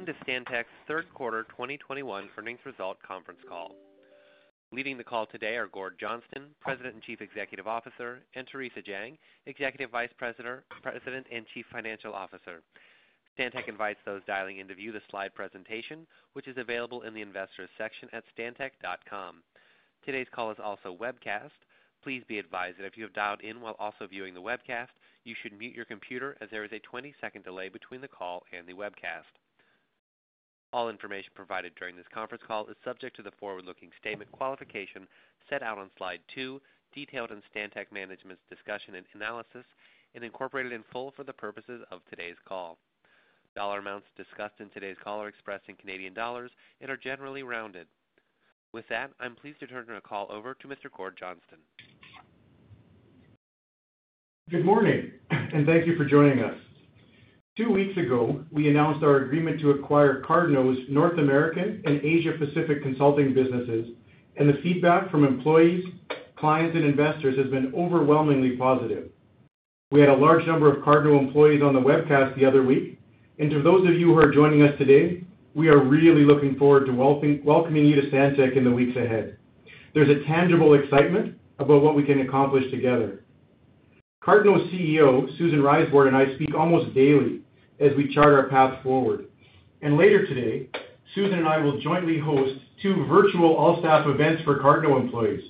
Welcome to Stantec's third quarter 2021 earnings result conference call. Leading the call today are Gord Johnston, President and Chief Executive Officer, and Theresa Jang, Executive Vice President and Chief Financial Officer. Stantec invites those dialing in to view the slide presentation, which is available in the Investors section at stantec.com. Today's call is also webcast. Please be advised that if you have dialed in while also viewing the webcast, you should mute your computer as there is a 20-second delay between the call and the webcast. All information provided during this conference call is subject to the forward-looking statement qualification set out on slide two, detailed in Stantec management's discussion and analysis, and incorporated in full for the purposes of today's call. Dollar amounts discussed in today's call are expressed in Canadian dollars and are generally rounded. With that, I'm pleased to turn the call over to Mr. Gord Johnston. Good morning, and thank you for joining us. Two weeks ago, we announced our agreement to acquire Cardno's North American and Asia Pacific consulting businesses, and the feedback from employees, clients, and investors has been overwhelmingly positive. We had a large number of Cardno employees on the webcast the other week, and to those of you who are joining us today, we are really looking forward to welcoming you to Stantec in the weeks ahead. There's a tangible excitement about what we can accomplish together. Cardno's CEO, Susan Reisbord, and I speak almost daily as we chart our path forward. And Later today, Susan and I will jointly host two virtual all-staff events for Cardno employees,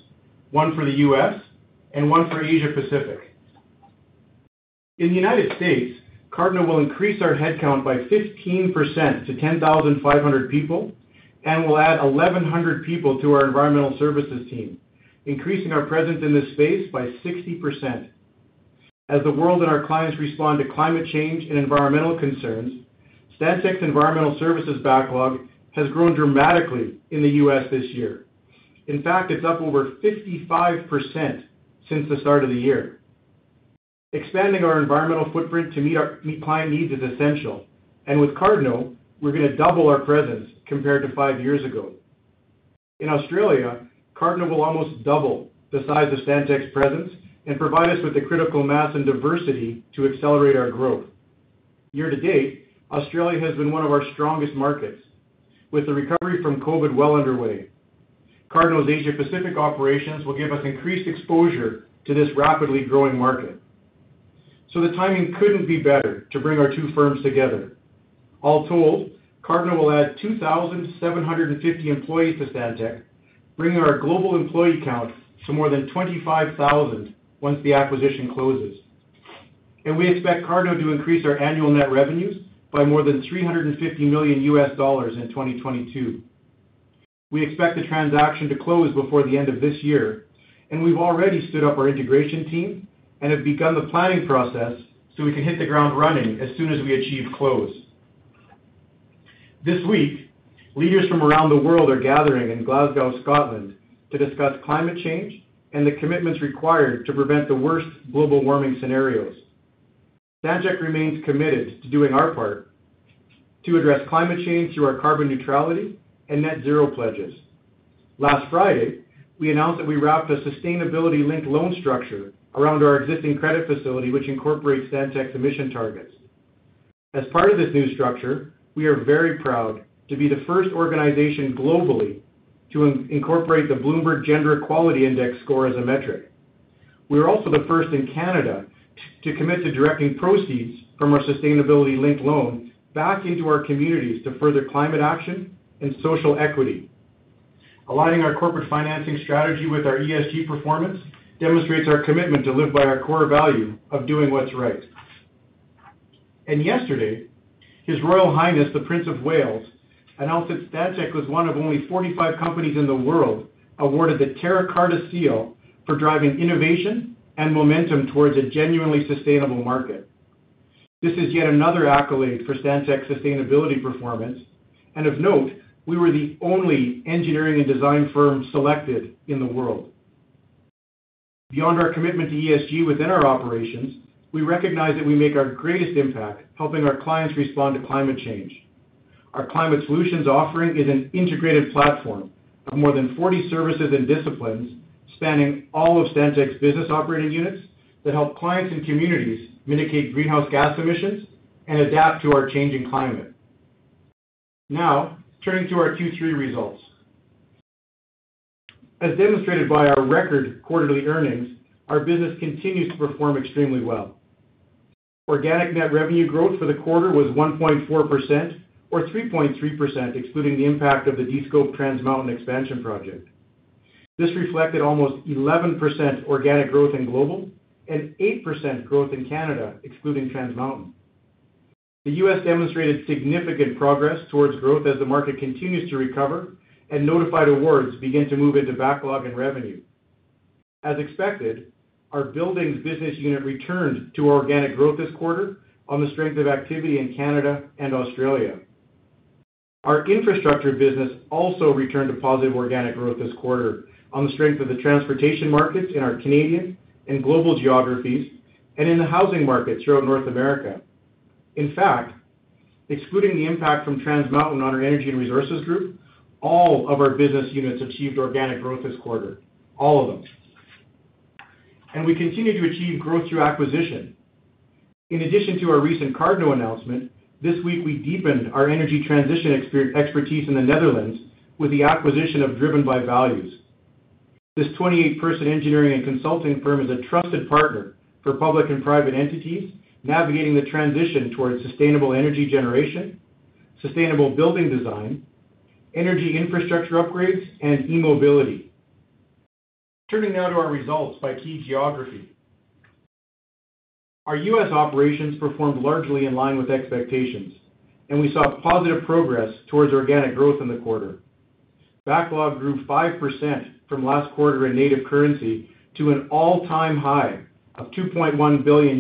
one for the U.S. and one for Asia Pacific. In the United States, Cardno will increase our headcount by 15% to 10,500 people and will add 1,100 people to our environmental services team, increasing our presence in this space by 60%. As the world and our clients respond to climate change and environmental concerns, Stantec's environmental services backlog has grown dramatically in the U.S. this year. In fact, it's up over 55% since the start of the year. Expanding our environmental footprint to meet client needs is essential, and with Cardno, we're gonna double our presence compared to five years ago. In Australia, Cardno will almost double the size of Stantec's presence and provide us with the critical mass and diversity to accelerate our growth. Year to date, Australia has been one of our strongest markets, with the recovery from COVID well underway. Cardno's Asia Pacific operations will give us increased exposure to this rapidly growing market. So the timing couldn't be better to bring our two firms together. All told, Cardno will add 2,750 employees to Stantec, bringing our global employee count to more than 25,000 once the acquisition closes. And we expect Cardno to increase our annual net revenues by more than $350 million in 2022. We expect the transaction to close before the end of this year, and we've already stood up our integration team and have begun the planning process so we can hit the ground running as soon as we achieve close. This week, leaders from around the world are gathering in Glasgow, Scotland, to discuss climate change and the commitments required to prevent the worst global warming scenarios. Stantec remains committed to doing our part to address climate change through our carbon neutrality and net zero pledges. Last Friday, we announced that we wrapped a sustainability-linked loan structure around our existing credit facility, which incorporates Stantec's emission targets. As part of this new structure, we are very proud to be the first organization globally to incorporate the Bloomberg Gender-Equality Index score as a metric. We are also the first in Canada to commit to directing proceeds from our sustainability-linked loan back into our communities to further climate action and social equity. Aligning our corporate financing strategy with our ESG performance demonstrates our commitment to live by our core value of doing what's right. And Yesterday, His Royal Highness, the Prince of Wales, announced that Stantec was one of only 45 companies in the world awarded the Terra Carta Seal for driving innovation and momentum towards a genuinely sustainable market. This is yet another accolade for Stantec's sustainability performance, and of note, we were the only engineering and design firm selected in the world. Beyond our commitment to ESG within our operations, we recognize that we make our greatest impact helping our clients respond to climate change. Our climate solutions offering is an integrated platform of more than 40 services and disciplines spanning all of Stantec's business operating units that help clients and communities mitigate greenhouse gas emissions and adapt to our changing climate. Now, turning to our Q3 results. As demonstrated by our record quarterly earnings, our business continues to perform extremely well. Organic net revenue growth for the quarter was 1.4% or 3.3% excluding the impact of the de-scoped Trans Mountain expansion project. This reflected almost 11% organic growth in global and 8% growth in Canada, excluding Trans Mountain. The U.S. demonstrated significant progress towards growth as the market continues to recover and notified awards begin to move into backlog and revenue. As expected, our buildings business unit returned to organic growth this quarter on the strength of activity in Canada and Australia. Our infrastructure business also returned to positive organic growth this quarter on the strength of the transportation markets in our Canadian and global geographies and in the housing markets throughout North America. In fact, excluding the impact from Trans Mountain on our energy and resources group, all of our business units achieved organic growth this quarter, all of them. And we continue to achieve growth through acquisition. In addition to our recent Cardno announcement, this week we deepened our energy transition expertise in the Netherlands with the acquisition of Driven by Values. This 28-person engineering and consulting firm is a trusted partner for public and private entities navigating the transition towards sustainable energy generation, sustainable building design, energy infrastructure upgrades, and e-mobility. Turning now to our results by key geography. Our U.S. operations performed largely in line with expectations, and we saw positive progress towards organic growth in the quarter. Backlog grew 5% from last quarter in native currency to an all-time high of $2.1 billion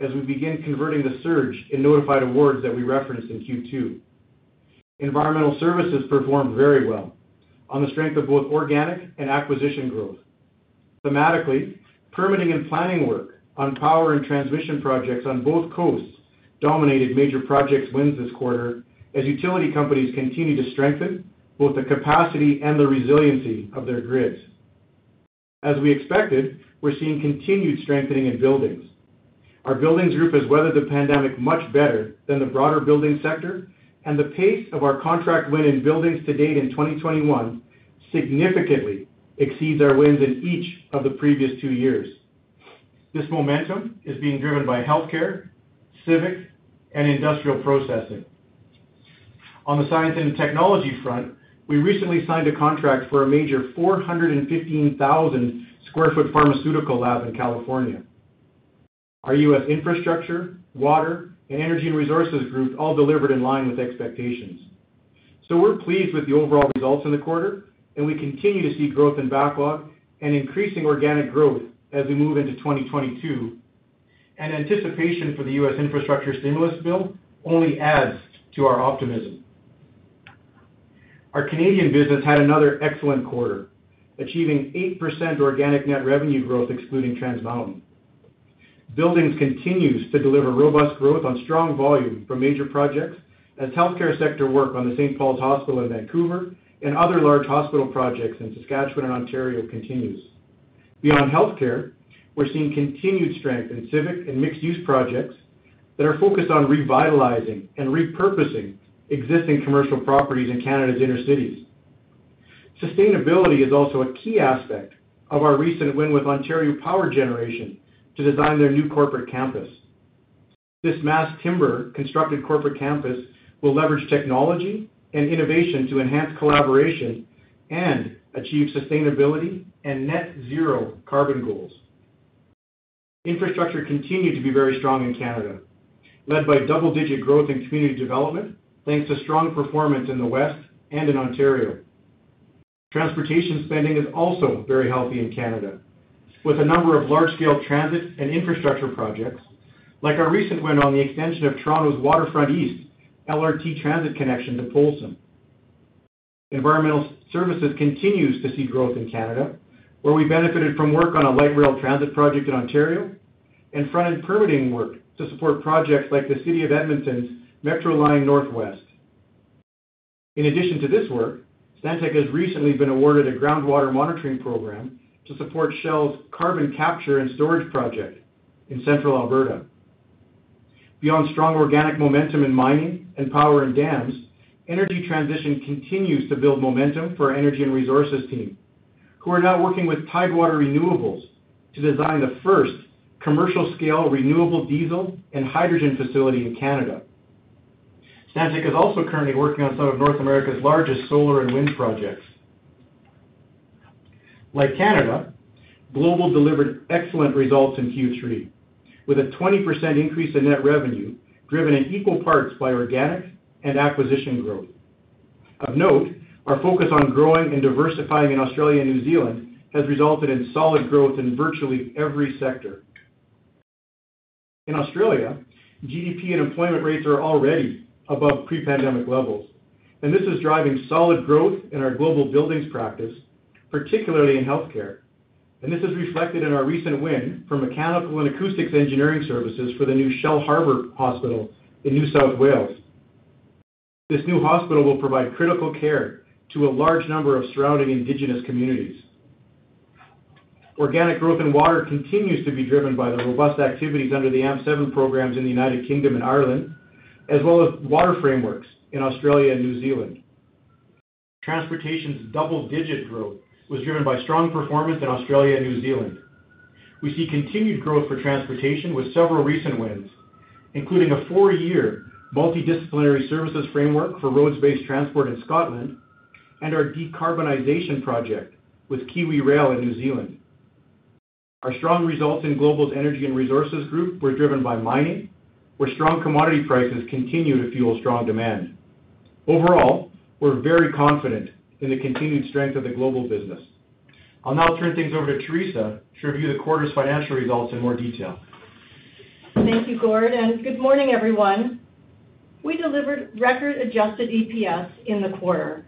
as we begin converting the surge in notified awards that we referenced in Q2. Environmental services performed very well on the strength of both organic and acquisition growth. Thematically, permitting and planning work on power and transmission projects on both coasts dominated major projects wins this quarter as utility companies continue to strengthen both the capacity and the resiliency of their grids. As we expected, we're seeing continued strengthening in buildings. Our buildings group has weathered the pandemic much better than the broader building sector, and the pace of our contract win in buildings to date in 2021 significantly exceeds our wins in each of the previous two years. This momentum is being driven by healthcare, civic, and industrial processing. On the science and technology front, we recently signed a contract for a major 415,000 sq ft pharmaceutical lab in California. Our U.S. infrastructure, water, and energy and resources group all delivered in line with expectations. So We're pleased with the overall results in the quarter, and we continue to see growth in backlog and increasing organic growth as we move into 2022. and Anticipation for the U.S. infrastructure stimulus bill only adds to our optimism. Our Canadian business had another excellent quarter, achieving 8% organic net revenue growth excluding Trans Mountain. Buildings continues to deliver robust growth on strong volume from major projects as healthcare sector work on the St. Paul's Hospital in Vancouver and other large hospital projects in Saskatchewan and Ontario continues. Beyond healthcare, we're seeing continued strength in civic and mixed-use projects that are focused on revitalizing and repurposing existing commercial properties in Canada's inner cities. Sustainability is also a key aspect of our recent win with Ontario Power Generation to design their new corporate campus. This mass timber constructed corporate campus will leverage technology and innovation to enhance collaboration and achieve sustainability and net zero carbon goals. Infrastructure continued to be very strong in Canada, led by double-digit growth in community development, thanks to strong performance in the West and in Ontario. Transportation spending is also very healthy in Canada, with a number of large-scale transit and infrastructure projects, like our recent win on the extension of Toronto's Waterfront East LRT transit connection to Polson. Environmental services continues to see growth in Canada, where we benefited from work on a light rail transit project in Ontario and front-end permitting work to support projects like the City of Edmonton's Metro Line Northwest. In addition to this work, Stantec has recently been awarded a groundwater monitoring program to support Shell's carbon capture and storage project in central Alberta. Beyond strong organic momentum in mining and power and dams, energy transition continues to build momentum for our energy and resources team, who are now working with Tidewater Renewables to design the first commercial-scale renewable diesel and hydrogen facility in Canada. Stantec is also currently working on some of North America's largest solar and wind projects. Like Canada, Global delivered excellent results in Q3, with a 20% increase in net revenue, driven in equal parts by organic and acquisition growth. Of note, our focus on growing and diversifying in Australia and New Zealand has resulted in solid growth in virtually every sector. In Australia, GDP and employment rates are already above pre-pandemic levels, and this is driving solid growth in our global buildings practice, particularly in healthcare. And This is reflected in our recent win for mechanical and acoustics engineering services for the new Shellharbour Hospital in New South Wales. This new hospital will provide critical care to a large number of surrounding indigenous communities. Organic growth in water continues to be driven by the robust activities under the AMP7 programs in the United Kingdom and Ireland, as well as water frameworks in Australia and New Zealand. Transportation's double-digit growth was driven by strong performance in Australia and New Zealand. We see continued growth for transportation with several recent wins, including a four-year multidisciplinary services framework for roads-based transport in Scotland and our decarbonization project with KiwiRail in New Zealand. Our strong results in Global's energy and resources group were driven by mining, where strong commodity prices continue to fuel strong demand. Overall, we're very confident in the continued strength of the Global business. I'll now turn things over to Theresa to review the quarter's financial results in more detail. Thank you, Gord, and good morning, everyone. We delivered record adjusted EPS in the quarter.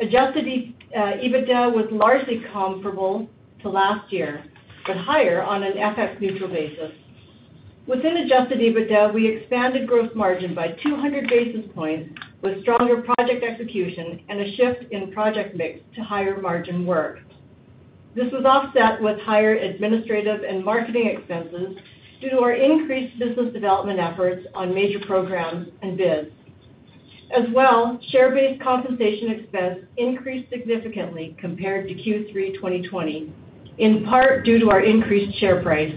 Adjusted uh, EBITDA was largely comparable to last year, but higher on an FX neutral basis. Within adjusted EBITDA, we expanded gross margin by 200 basis points with stronger project execution and a shift in project mix to higher margin work. This was offset with higher administrative and marketing expenses due to our increased business development efforts on major programs and bids. As well, share-based compensation expense increased significantly compared to Q3 2020, in part due to our increased share price.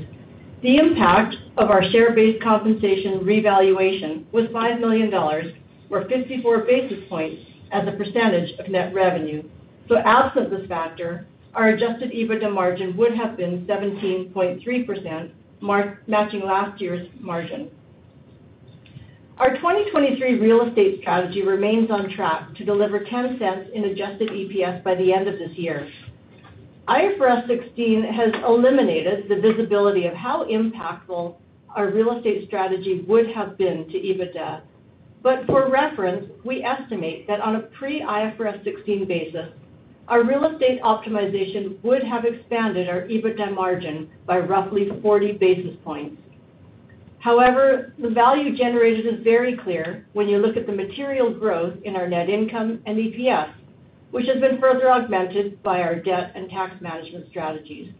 The impact of our share-based compensation revaluation was $5 million, or 54 basis points as a percentage of net revenue. So absent this factor, our adjusted EBITDA margin would have been 17.3%, matching last year's margin. Our 2023 real estate strategy remains on track to deliver $0.10 in adjusted EPS by the end of this year. IFRS 16 has eliminated the visibility of how impactful our real estate strategy would have been to EBITDA. But for reference, we estimate that on a pre-IFRS 16 basis, our real estate optimization would have expanded our EBITDA margin by roughly 40 basis points. However, the value generated is very clear when you look at the material growth in our net income and EPS, which has been further augmented by our debt and tax management strategies.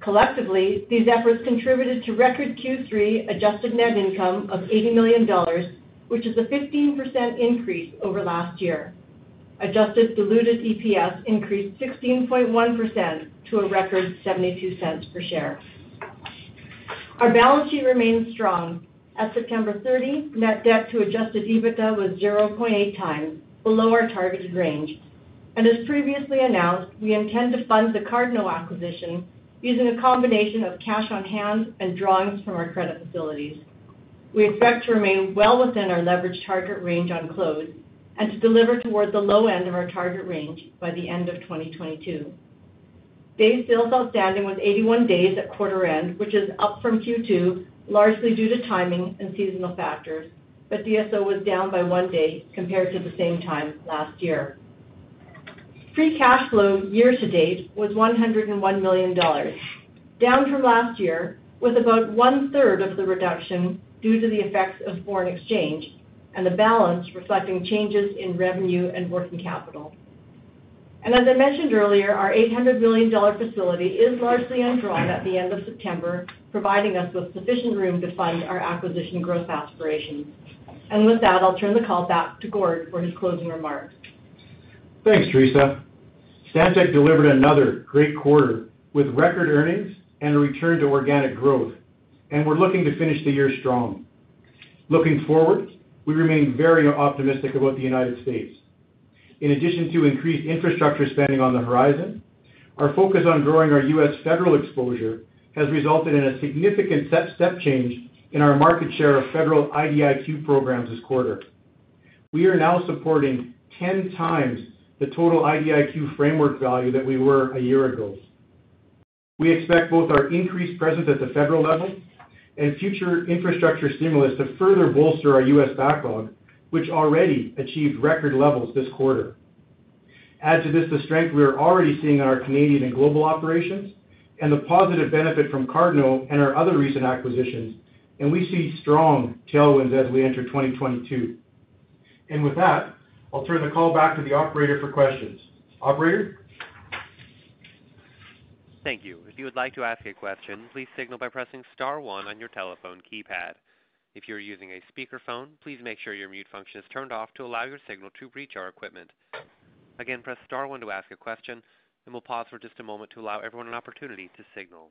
Collectively, these efforts contributed to record Q3 adjusted net income of $80 million, which is a 15% increase over last year. Adjusted diluted EPS increased 16.1% to a record $0.72 per share. Our balance sheet remains strong. At September 30, net debt to adjusted EBITDA was 0.8 times, below our targeted range. And As previously announced, we intend to fund the Cardno acquisition using a combination of cash on hand and drawings from our credit facilities. We expect to remain well within our leverage target range on close and to deliver toward the low end of our target range by the end of 2022. Days sales outstanding was 81 days at quarter end, which is up from Q2, largely due to timing and seasonal factors, but DSO was down by one day compared to the same time last year. Free cash flow year to date was 101 million dollars, down from last year, with about one-third of the reduction due to the effects of foreign exchange and the balance reflecting changes in revenue and working capital. And as I mentioned earlier, our 800 million dollar facility is largely undrawn at the end of September, providing us with sufficient room to fund our acquisition growth aspirations. And with that, I'll turn the call back to Gord for his closing remarks. Thanks, Theresa. Stantec delivered another great quarter with record earnings and a return to organic growth, and we're looking to finish the year strong. Looking forward, we remain very optimistic about the United States. In addition to increased infrastructure spending on the horizon, our focus on growing our U.S. federal exposure has resulted in a significant step change in our market share of federal IDIQ programs this quarter. We are now supporting 10 times the total IDIQ framework value that we were a year ago. We expect both our increased presence at the federal level and future infrastructure stimulus to further bolster our U.S. backlog, which already achieved record levels this quarter. Add to this the strength we are already seeing in our Canadian and global operations and the positive benefit from Cardno and our other recent acquisitions, and we see strong tailwinds as we enter 2022. With that, I'll turn the call back to the operator for questions. Operator? Thank you. If you would like to ask a question, please signal by pressing star one on your telephone keypad. If you're using a speakerphone, please make sure your mute function is turned off to allow your signal to reach our equipment. Again, press star one to ask a question, and we'll pause for just a moment to allow everyone an opportunity to signal.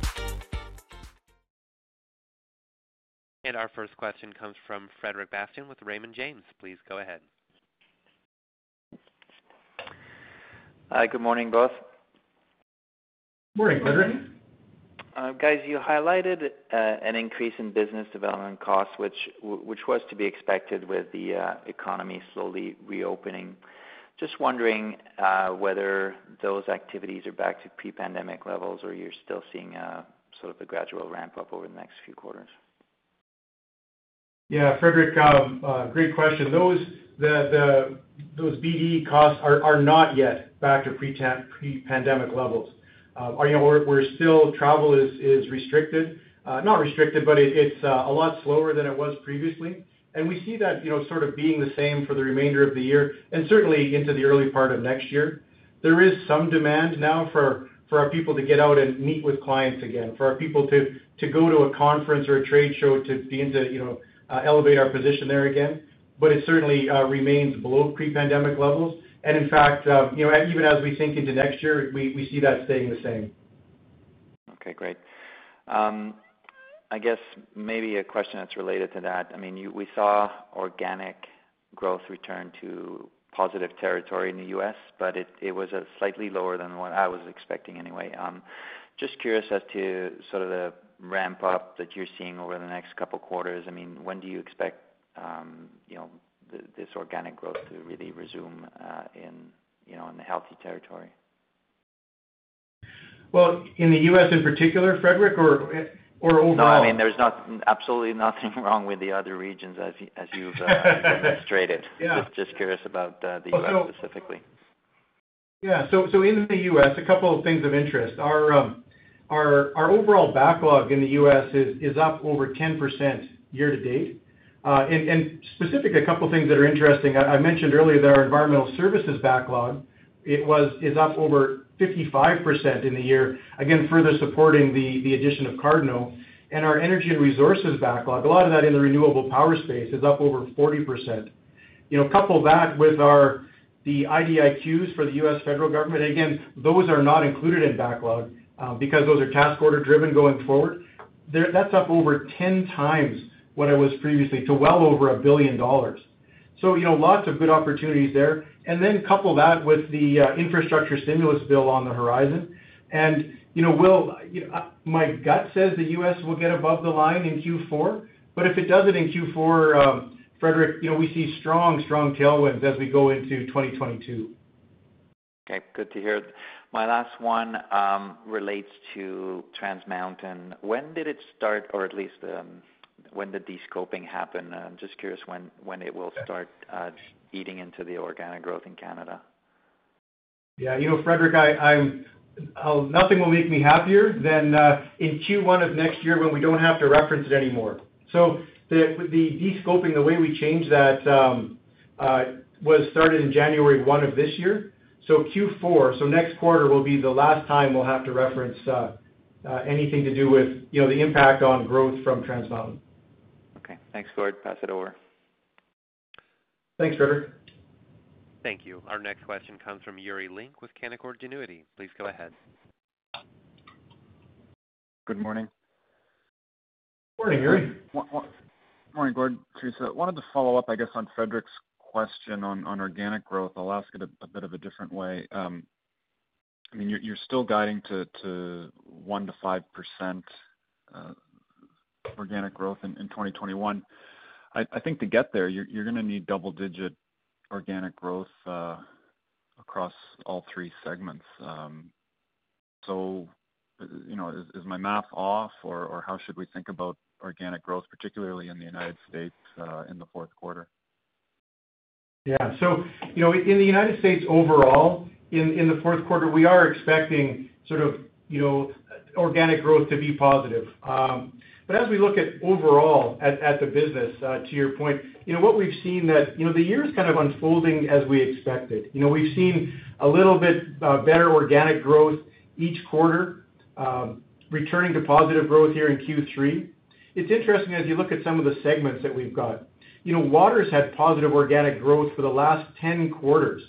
And our first question comes from Frederic Bastien with Raymond James. Please go ahead. Hi, good morning, both. Morning, Frederic. Uh, guys, you highlighted uh, an increase in business development costs, which which was to be expected with the uh, economy slowly reopening. Just wondering whether those activities are back to pre-pandemic levels or you're still seeing sort of a gradual ramp-up over the next few quarters. Yeah, Frederic, um, uh, great question. Those BD costs are not yet back to pre-pandemic levels. Um, you know, we're still travel is restricted. Uh, not restricted, but it's uh, a lot slower than it was previously. And we see that, you know, sort of being the same for the remainder of the year and certainly into the early part of next year. There is some demand now for our people to get out and meet with clients again, for our people to go to a conference or a trade show to begin to, you know, Uh, elevate our position there again. But it certainly uh, remains below pre-pandemic levels. And in fact, um, you know, even as we think into next year, we see that staying the same. Okay, great. Um, I guess maybe a question that's related to that. I mean, we saw organic growth return to positive territory in the U.S., but it was a slightly lower than what I was expecting anyway. Um, just curious as to sort of the ramp up that you're seeing over the next couple quarters. I mean, when do you expect, um, you know, this organic growth to really resume, uh, in, you know, in the healthy territory? Well, in the U.S. in particular, Frederic, or overall? No, I mean, there's absolutely nothing wrong with the other regions as you've uh, demonstrated. Yeah. Just curious about uh, the oh, U.S. specifically. Yeah. So so in the U.S., a couple of things of interest. Our um, overall backlog in the U.S. is up over 10% year to date. Uh and specifically, a couple of things that are interesting. I mentioned earlier that our environmental services backlog was is up over 55% in the year, again, further supporting the addition of Cardno. Our energy and resources backlog, a lot of that in the renewable power space, is up over 40%. You know, couple that with our the IDIQs for the U.S. federal government. Again, those are not included in backlog, Um, because those are task order driven going forward. That's up over 10 times what it was previously to well over $1 billion. So, you know, lots of good opportunities there. And then couple that with the uh, infrastructure stimulus bill on the horizon. And, you know, we'll. you know, my gut says the U.S. will get above the line in Q4, but if it doesn't in Q4, um, Frederic, you know, we see strong, strong tailwinds as we go into 2022. Okay, good to hear. My last one um, relates to Trans Mountain. When did it start, or at least, um, when did descoping happen? Uh, I'm just curious when when it will start uh, eating into the organic growth in Canada. Yeah. You know, Frederic, nothing will make me happier than uh, in Q1 of next year when we don't have to reference it anymore. So the descoping, the way we changed that, um, was started in January 1 of this year. Q4, so next quarter will be the last time we'll have to reference uh, uh, anything to do with, you know, the impact on growth from Trans Mountain. Okay. Thanks, Gord. Pass it over. Thanks, Frederic. Thank you. Our next question comes from Yuri Lynk with Canaccord Genuity. Please go ahead. Good morning. Morning, Yuri. Morning, Gord, Theresa. Wanted to follow up, I guess, on Frederic's question on organic growth. I'll ask it a bit of a different way. Um, I mean, you're still guiding to 1%-5% uh, organic growth in 2021. I think to get there, you're gonna need double-digit organic growth uh, across all three segments. Um, so, uh, you know, is my math off, or how should we think about organic growth, particularly in the United States, in the fourth quarter? Yeah. So, you know, in the United States overall, in in the fourth quarter, we are expecting sort of, you know, organic growth to be positive. Um, but as we look at overall at the business, uh, to your point, you know, what we've seen that, you know, the year is kind of unfolding as we expected. You know, we've seen a little bit uh, better organic growth each quarter, um, returning to positive growth here in Q3. It's interesting as you look at some of the segments that we've got. You know, water's had positive organic growth for the last 10 quarters.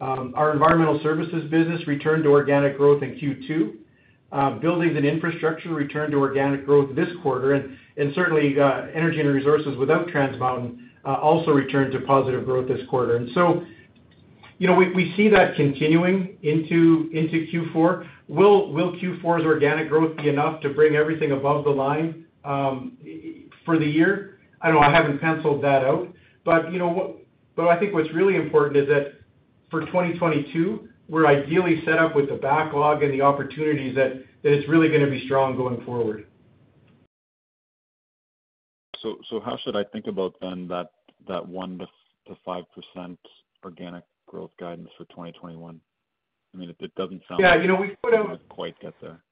Um, our environmental services business returned to organic growth in Q2. Um, buildings and infrastructure returned to organic growth this quarter. And certainly, uh, energy and resources without Trans Mountain uh, also returned to positive growth this quarter. And so, you know, we see that continuing into into Q4. Will will Q4's organic growth be enough to bring everything above the line um, for the year? I don't know. I haven't penciled that out. But, you know, but I think what's really important is that for 2022, we're ideally set up with the backlog and the opportunities that it's really gonna be strong going forward. So, so how should I think about then that 1%-5% organic growth guidance for 2021? I mean, it doesn't sound- Yeah. You know, we put out. Quite get there.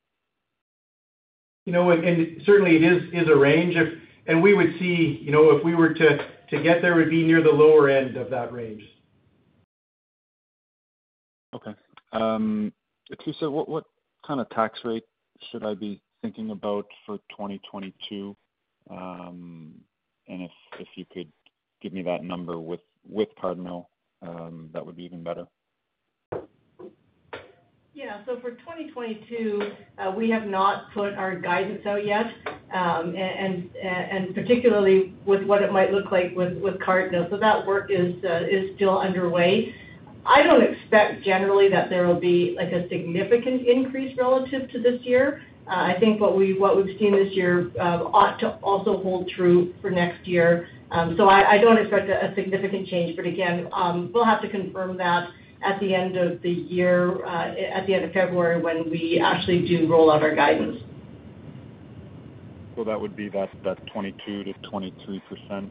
You know, and certainly it is a range. And we would see, you know, if we were to get there, we'd be near the lower end of that range. Okay. Um, Theresa, what kind of tax rate should I be thinking about for 2022? Um, if if you could give me that number with Cardno, um, that would be even better. Yeah. So for 2022, uh, we have not put our guidance out yet, um, and particularly with what it might look like with Cardno. That work uh, is still underway. I don't expect generally that there will be, like, a significant increase relative to this year. Uh, I think what we've seen this year ought to also hold true for next year. Um so I don't expect a significant change. But again, um, we'll have to confirm that at the end of the year, uh, at the end of February when we actually do roll out our guidance. Well that would be that 22%-23%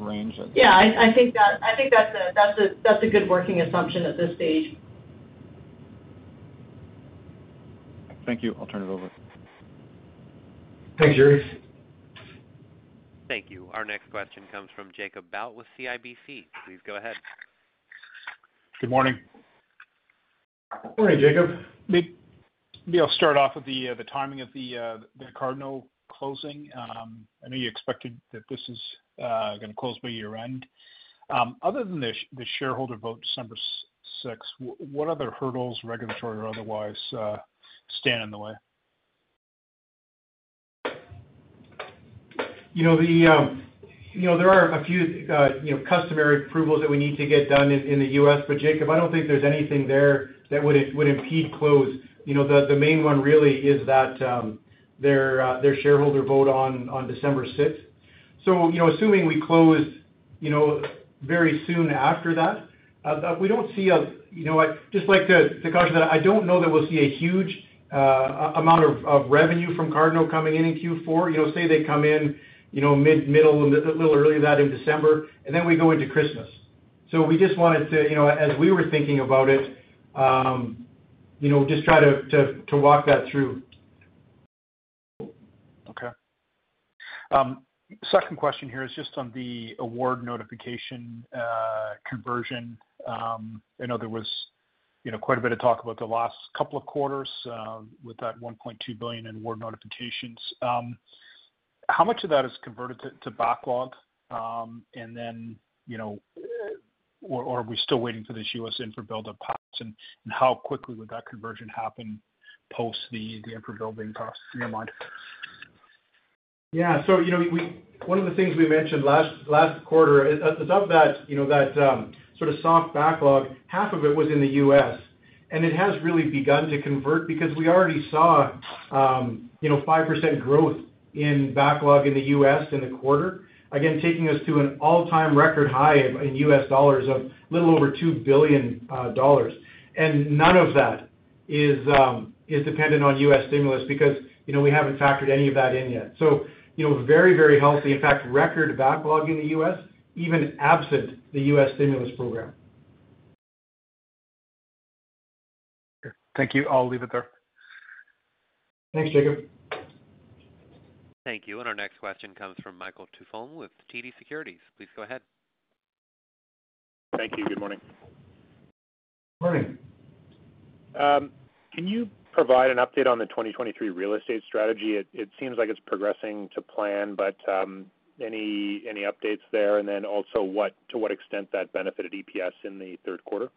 range? Yeah. I think that's a good working assumption at this stage. Thank you. I'll turn it over. Thanks, Yuri. Thank you. Our next question comes from Jacob Bout with CIBC. Please go ahead. Good morning. Morning, Jacob. Maybe I'll start off with the uh, timing of the uh, Cardno closing. Um, I know you expected that this is uh, gonna close by year-end. Um, other than the the shareholder vote December 6th, what other hurdles, regulatory or otherwise, stand in the way? Um, You know, there are a few, uh, you know, customary approvals that we need to get done in the U.S., but Jacob, I don't think there's anything there that would would impede close. You know, the main one really is that um their uh, shareholder vote on December 6th. You know, assuming we close, you know, very soon after that, uh, we don't see a. You know, I'd just like to caution that I don't know that we'll see a huge amount of revenue from Cardno coming in in Q4. You know, say they come in, you know, mid, middle, a little than that in December, and then we go into Christmas. So we just wanted to, you know, as we were thinking about it, um, you know, just try to to to walk that through. Okay. Um, second question here is just on the award notification uh, conversion. Um, I know there was, you know, quite a bit of talk about the last couple of quarters uh, with that 1.2 billion in award notifications. How much of that is converted to backlog? Um, and then, you know, or are we still waiting for this U.S. Infra bill to pass? How quickly would that conversion happen post the the infra bill being passed in your mind? Yeah. So, you know, we one of the things we mentioned last last quarter is of that, you know, that um, sort of soft backlog, half of it was in the U.S., and it has really begun to convert because we already saw, um, you know, 5% growth in backlog in the U.S. in the quarter. Again, taking us to an all-time record high in U.S. dollars of a little over $2 billion. And none of that is um is dependent on U.S. stimulus because, you know, we haven't factored any of that in yet. So you know, very, very healthy. In fact, record backlog in the U.S., even absent the U.S. stimulus program. Thank you. I'll leave it there. Thanks, Jacob. Thank you. And our next question comes from Michael Tupholme with TD Securities. Please go ahead. Thank you. Good morning. Morning. Um, can you provide an update on the 2023 real estate strategy? It seems like it's progressing to plan, but um, any updates there? And then also, to what extent that benefited EPS in the third quarter?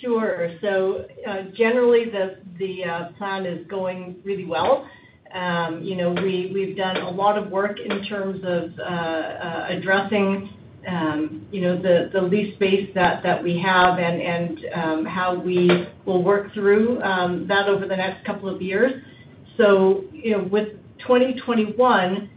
Sure. So uh generally, the uh, plan is going really well. Um, you know, we've done a lot of work in terms of uh, uh, addressing um, you know, the lease space that we have and um how we will work through um, that over the next couple of years. So, you know, with 2021,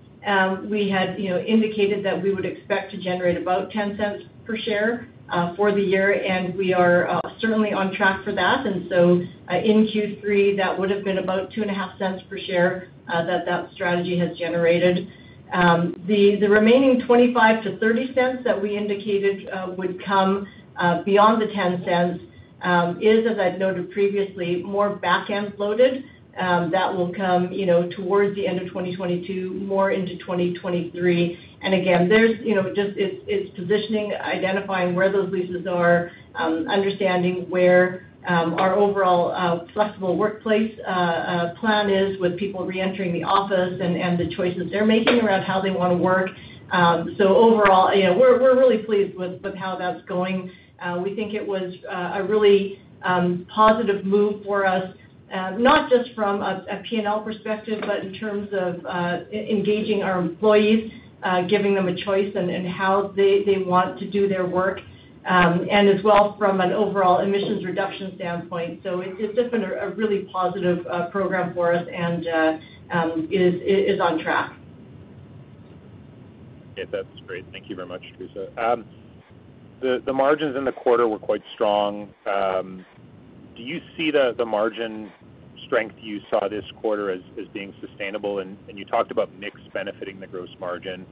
we had you know, indicated that we would expect to generate about 0.10 per share Uh, for the year, and we are uh, certainly on track for that. And so uh, in Q3, that would have been about 0.025 per share that that strategy has generated. Um, the the remaining 0.25-0.30 that we indicated would come beyond the 0.10 um, is, as I've noted previously, more back-end loaded. Um, that will come, you know, towards the end of 2022, more into 2023. Again, there's, you know, just it's positioning, identifying where those leases are, um, understanding where um, our overall uh, flexible workplace uh, uh, plan is with people reentering the office and the choices they're making around how they wanna work. Um so overall, you know, we're we're really pleased with how that's going. We think it was a really positive move for us, Um, not just from a P&L perspective, but in terms of uh, engaging our employees, uh, giving them a choice in how they want to do their work, um, and as well from an overall emissions reduction standpoint. So it's just been a really positive uh, program for us and um, is on track. Okay. That's great. Thank you very much, Theresa. The margins in the quarter were quite strong. Do you see the margin strength you saw this quarter as being sustainable? And you talked about mix benefiting the gross margin.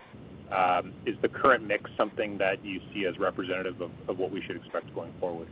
Um, is the current mix something that you see as representative of what we should expect going forward?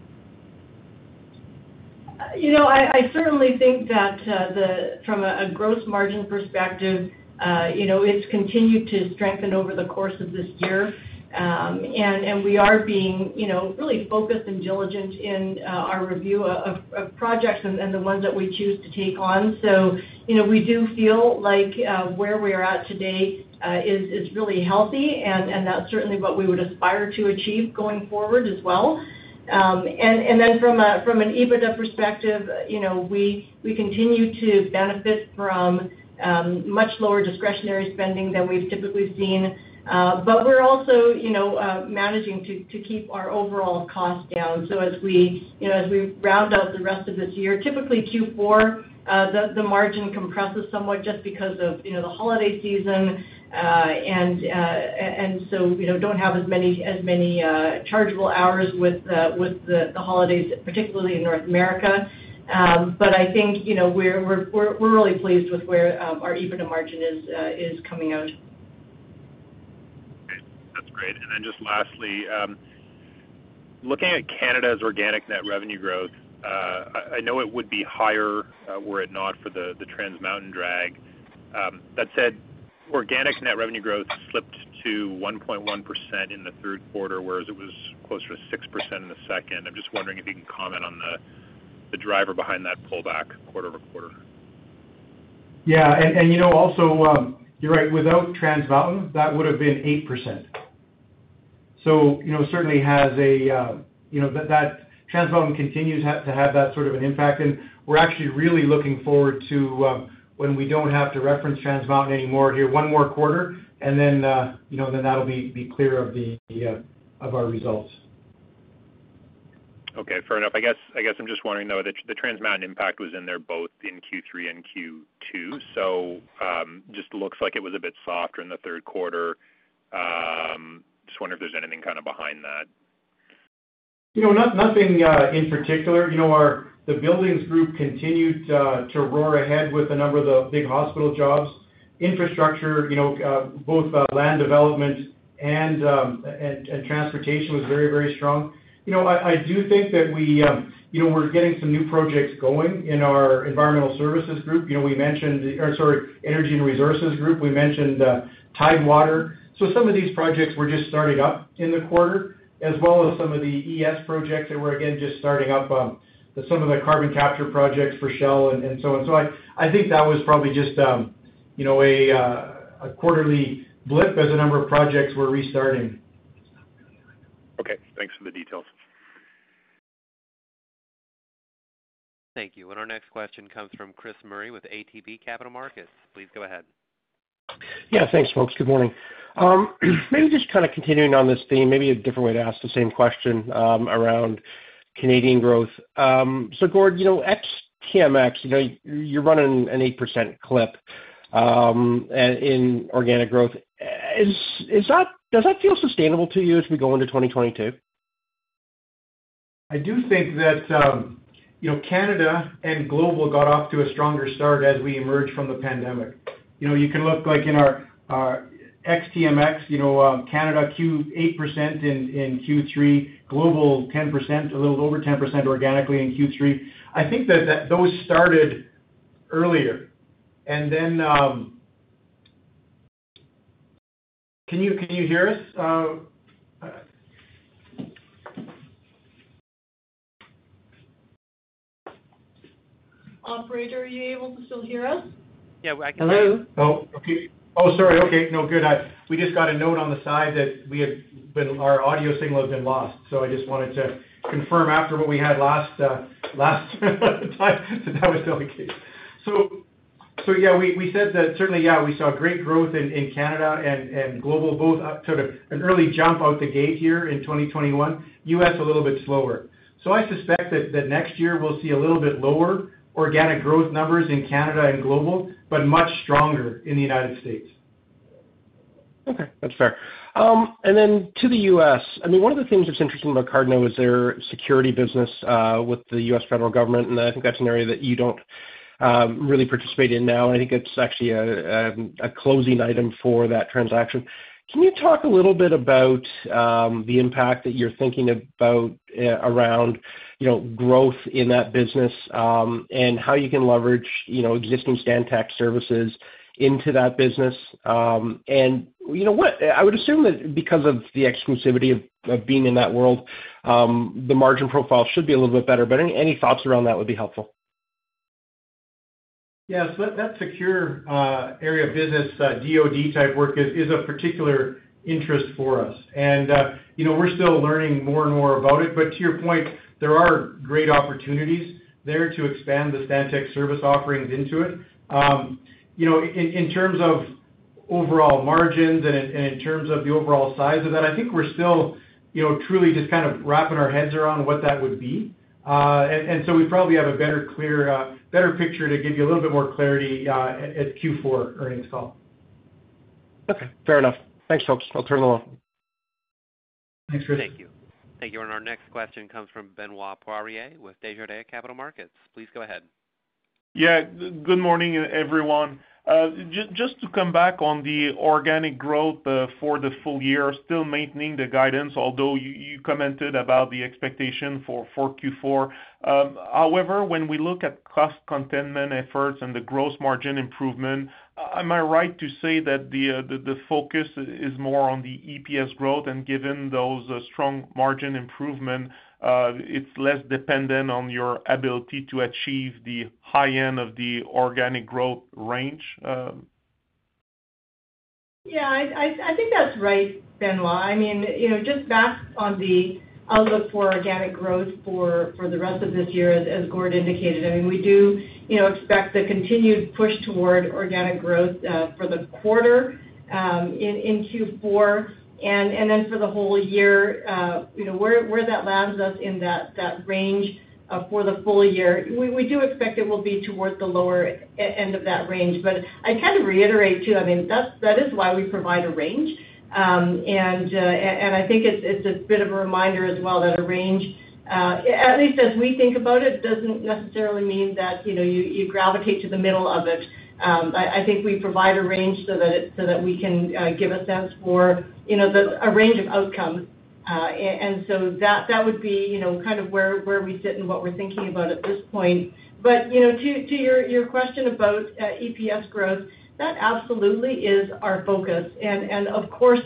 You know, I certainly think that uh, the from a gross margin perspective, uh, you know, it's continued to strengthen over the course of this year. Um, and we are being, you know, really focused and diligent in uh, our review of projects and the ones that we choose to take on. So, you know, we do feel like uh, where we are at today uh is really healthy, and that's certainly what we would aspire to achieve going forward as well. Um, and then from an EBITDA perspective, you know, we continue to benefit from um, much lower discretionary spending than we've typically seen. But we're also, you know, managing to keep our overall costs down. So as we, you know, as we round out the rest of this year, typically Q4, the the margin compresses somewhat just because of, you know, the holiday season, uh and uh and so, you know, don't have as many as many uh chargeable hours with uh with the holidays, particularly in North America. But I think, you know, we're we're we're we're really pleased with where our EBITDA margin is is coming out. That's great. And then just lastly, um, looking at Canada's organic net revenue growth, uh, I know it would be higher, uh, were it not for the Trans Mountain drag. Um, that said, organic net revenue growth slipped to 1.1% in the third quarter, whereas it was closer to 6% in the second. I'm just wondering if you can comment on the driver behind that pullback quarter-over-quarter. Yeah, and you know, also, um, you're right, without Trans Mountain, that would have been 8%. So, you know, certainly has a, uh, you know, that Trans Mountain continues to have that sort of an impact, and we're actually really looking forward to um, when we don't have to reference Trans Mountain anymore here, one more quarter, and then, uh, you know, then that'll be be clear of the uh of our results. Okay, fair enough. I guess, I guess I'm just wondering, though, the Trans Mountain impact was in there both in Q3 and Q2, so um, just looks like it was a bit softer in the third quarter. Um, Just wondering if there's anything kind of behind that. You know, nothing uh, in particular. You know, the buildings group continued uh, to roar ahead with a number of the big hospital jobs. Infrastructure, you know, uh, both land development um, and transportation was very, very strong. You know, I do think that we, um, you know, we're getting some new projects going in our environmental services group. You know, we mentioned, or sorry, energy and resources group, we mentioned Tidewater. So some of these projects were just starting up in the quarter, as well as some of the ES projects that were, again, just starting up, um, some of the carbon capture projects for Shell and so on. So I think that was probably just, um, you know, uh, a quarterly blip as a number of projects were restarting. Okay, thanks for the details. Thank you. And our next question comes from Chris Murray with ATB Capital Markets. Please go ahead. Yeah, thanks, folks. Good morning. Um, maybe just kind of continuing on this theme, maybe a different way to ask the same question, um, around Canadian growth. Um, so Gord, you know, ex TMX, you know, you're running an 8% clip in organic growth. Does that feel sustainable to you as we go into 2022? I do think that, you know, Canada and global got off to a stronger start as we emerged from the pandemic. You know, you can look like in our ex TMX, you know, Canada 8% in Q3, global 10%, a little over 10% organically in Q3. I think that those started earlier. And then, um can you can you hear us? Operator, are you able to still hear us? Yeah, I can hear you. Hello? Oh, okay. Oh, sorry. Okay, no, good. We just got a note on the side that we had been, our audio signal had been lost, so I just wanted to confirm after what we had last uh, time, that that was still the case. So yeah, we said that certainly, yeah, we saw great growth in Canada and global, both up sort of an early jump out the gate here in 2021. US, a little bit slower. So I suspect that next year we'll see a little bit lower organic growth numbers in Canada and global, but much stronger in the United States. Okay, that's fair. Um, and then to the U.S., I mean, one of the things that's interesting about Cardno is their security business uh, with the U.S. federal government, and I think that's an area that you don't um, really participate in now. And I think it's actually a um, closing item for that transaction. Can you talk a little bit about um, the impact that you're thinking about uh, around, you know, growth in that business, um, and how you can leverage, you know, existing Stantec services into that business? Um, and you know what? I would assume that because of the exclusivity of being in that world, the margin profile should be a little bit better. But any thoughts around that would be helpful. Yes, that secure uh, area of business, uh, DoD-type work is of particular interest for us. And, uh, you know, we're still learning more and more about it. But to your point, there are great opportunities there to expand the Stantec service offerings into it. Um, you know, in terms of overall margins and in terms of the overall size of that, I think we're still, you know, truly just kind of wrapping our heads around what that would be. Uh, and so we probably have a better, clear, uh, better picture to give you a little bit more clarity uh, at Q4 earnings call. Okay, fair enough. Thanks, folks. I'll turn it over. Thanks, Chris. Thank you. Thank you. And our next question comes from Benoit Poirier with Desjardins Capital Markets. Please go ahead. Yeah, good morning, everyone. Uh, just to come back on the organic growth uh, for the full year, still maintaining the guidance, although you commented about the expectation for Q4. Um, however, when we look at cost containment efforts and the gross margin improvement, am I right to say that the uh, focus is more on the EPS growth, and given those uh, strong margin improvement, uh, it's less dependent on your ability to achieve the high end of the organic growth range? Um? Yeah, I think that's right, Benoit. I mean, you know, just back on the outlook for organic growth for the rest of this year, as Gord indicated, I mean, we do, you know, expect the continued push toward organic growth uh, for the quarter um, in Q4. And then for the whole year, uh, you know, where that lands us in that range uh, for the full year, we do expect it will be towards the lower end of that range. But I'd kind of reiterate, too, I mean, that is why we provide a range. Um, uh, and I think it's a bit of a reminder as well, that a range, uh, at least as we think about it, doesn't necessarily mean that, you gravitate to the middle of it. Um, I think we provide a range so that we can uh, give a sense for, a range of outcomes. And so that would be, kind of where we sit and what we're thinking about at this point. To your question about EPS growth, that absolutely is our focus. And of course,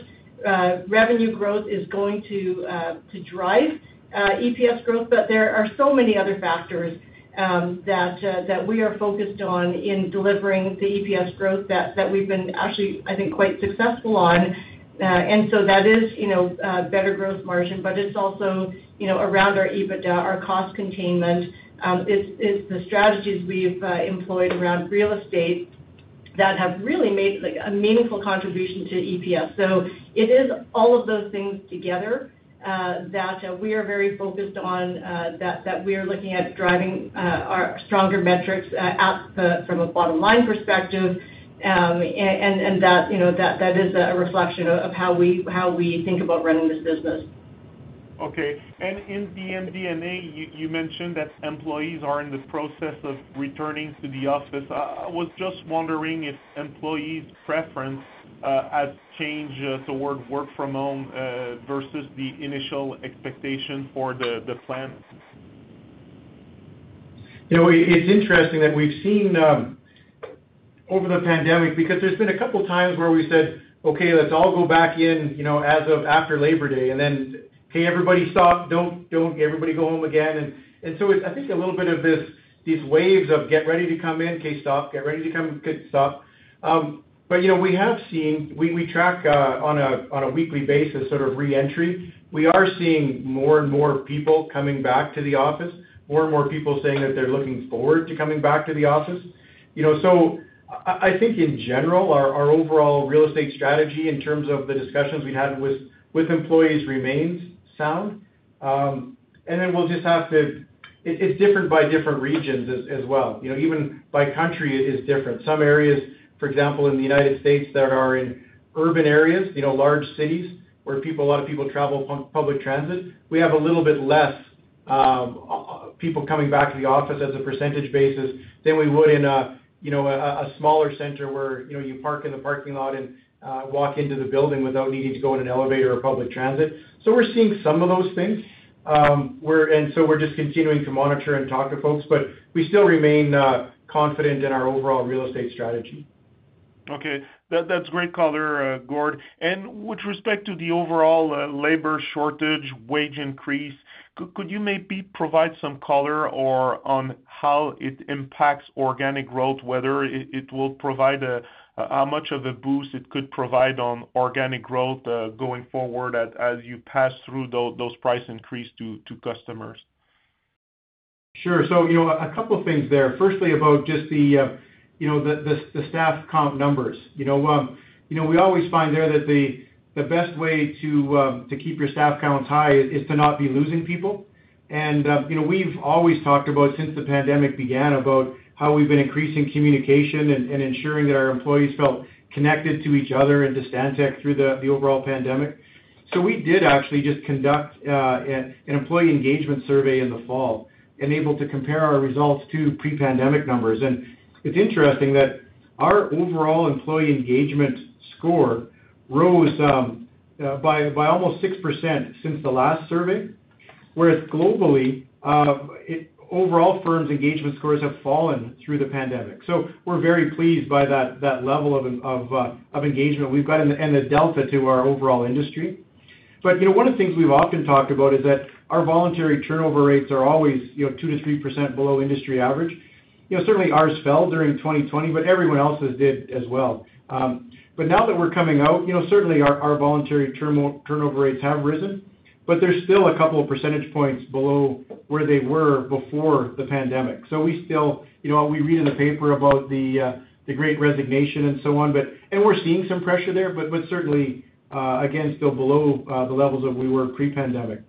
revenue growth is going to uh to drive EPS growth, but there are so many other factors um that we are focused on in delivering the EPS growth that we've been actually, I think, quite successful on. And so that is, you know, better growth margin, but it's also, you know, around our EBITDA, our cost containment. Um it's it's the strategies we've employed around real estate that have really made, like, a meaningful contribution to EPS. So it is all of those things together uh, that uh, we are very focused on, uh, that we are looking at driving our stronger metrics from a bottom line perspective. Um, and that, you know, that is a reflection of how we think about running this business. Okay. And in the MD&A, you mentioned that employees are in the process of returning to the office. I was just wondering if employees' preference uh, has changed uh, toward work from home uh, versus the initial expectation for the plan? You know, it's interesting that we've seen um, over the pandemic, because there's been a couple times where we said, "Okay, let's all go back in, you know, as of after Labor Day," and then, "Hey, everybody stop. Don't don't, everybody go home again." And and so it's, I think, a little bit of this, these waves of get ready to come in, okay, stop, get ready to come, good, stop. But, you know, we have seen, we we track uh, on a on a weekly basis, sort of reentry. We are seeing more and more people coming back to the office, more and more people saying that they're looking forward to coming back to the office. You know, so I think in general, our our overall real estate strategy in terms of the discussions we had with, with employees remains sound. Um, and then we'll just have to... It's different by different regions as well. You know, even by country, it is different. Some areas, for example, in the United States, that are in urban areas, you know, large cities, where people, a lot of people travel public transit, we have a little bit less um, uh, people coming back to the office as a percentage basis than we would in a, you know, a smaller center where, you know, you park in the parking lot and Uh, walk into the building without needing to go in an elevator or public transit. So we're seeing some of those things. Um, and so we're just continuing to monitor and talk to folks, but we still remain uh, confident in our overall real estate strategy. Okay. That's great color, uh, Gord. And with respect to the overall labor shortage, wage increase, could you maybe provide some color or on how it impacts organic growth, whether it will provide a how much of a boost it could provide on organic growth going forward as you pass through those price increase to customers? Sure. So, you know, a couple of things there. Firstly, about just the, you know, the the staff count numbers. You know, um you know, we always find there that the best way to to keep your staff counts high is to not be losing people. And um, you know, we've always talked about since the pandemic began, about how we've been increasing communication and ensuring that our employees felt connected to each other and to Stantec through the overall pandemic. So we did actually just conduct an employee engagement survey in the fall and able to compare our results to pre-pandemic numbers. And it's interesting that our overall employee engagement score rose um, uh, by by almost 6% since the last survey, whereas globally, uh, overall firms' engagement scores have fallen through the pandemic. So we're very pleased by that that level of of uh, engagement we've got and the delta to our overall industry. But you know, one of the things we've often talked about is that our voluntary turnover rates are always, you know, 2%-3% below industry average. You know, certainly ours fell during 2020, but everyone else's did as well. Um, But now that we're coming out, you know, certainly our voluntary turnover rates have risen, but they're still a couple of percentage points below where they were before the pandemic. So we still, you know, we read in the paper about the uh the great resignation and so on, but and we're seeing some pressure there, but certainly, uh, again, still below uh, the levels that we were pre-pandemic.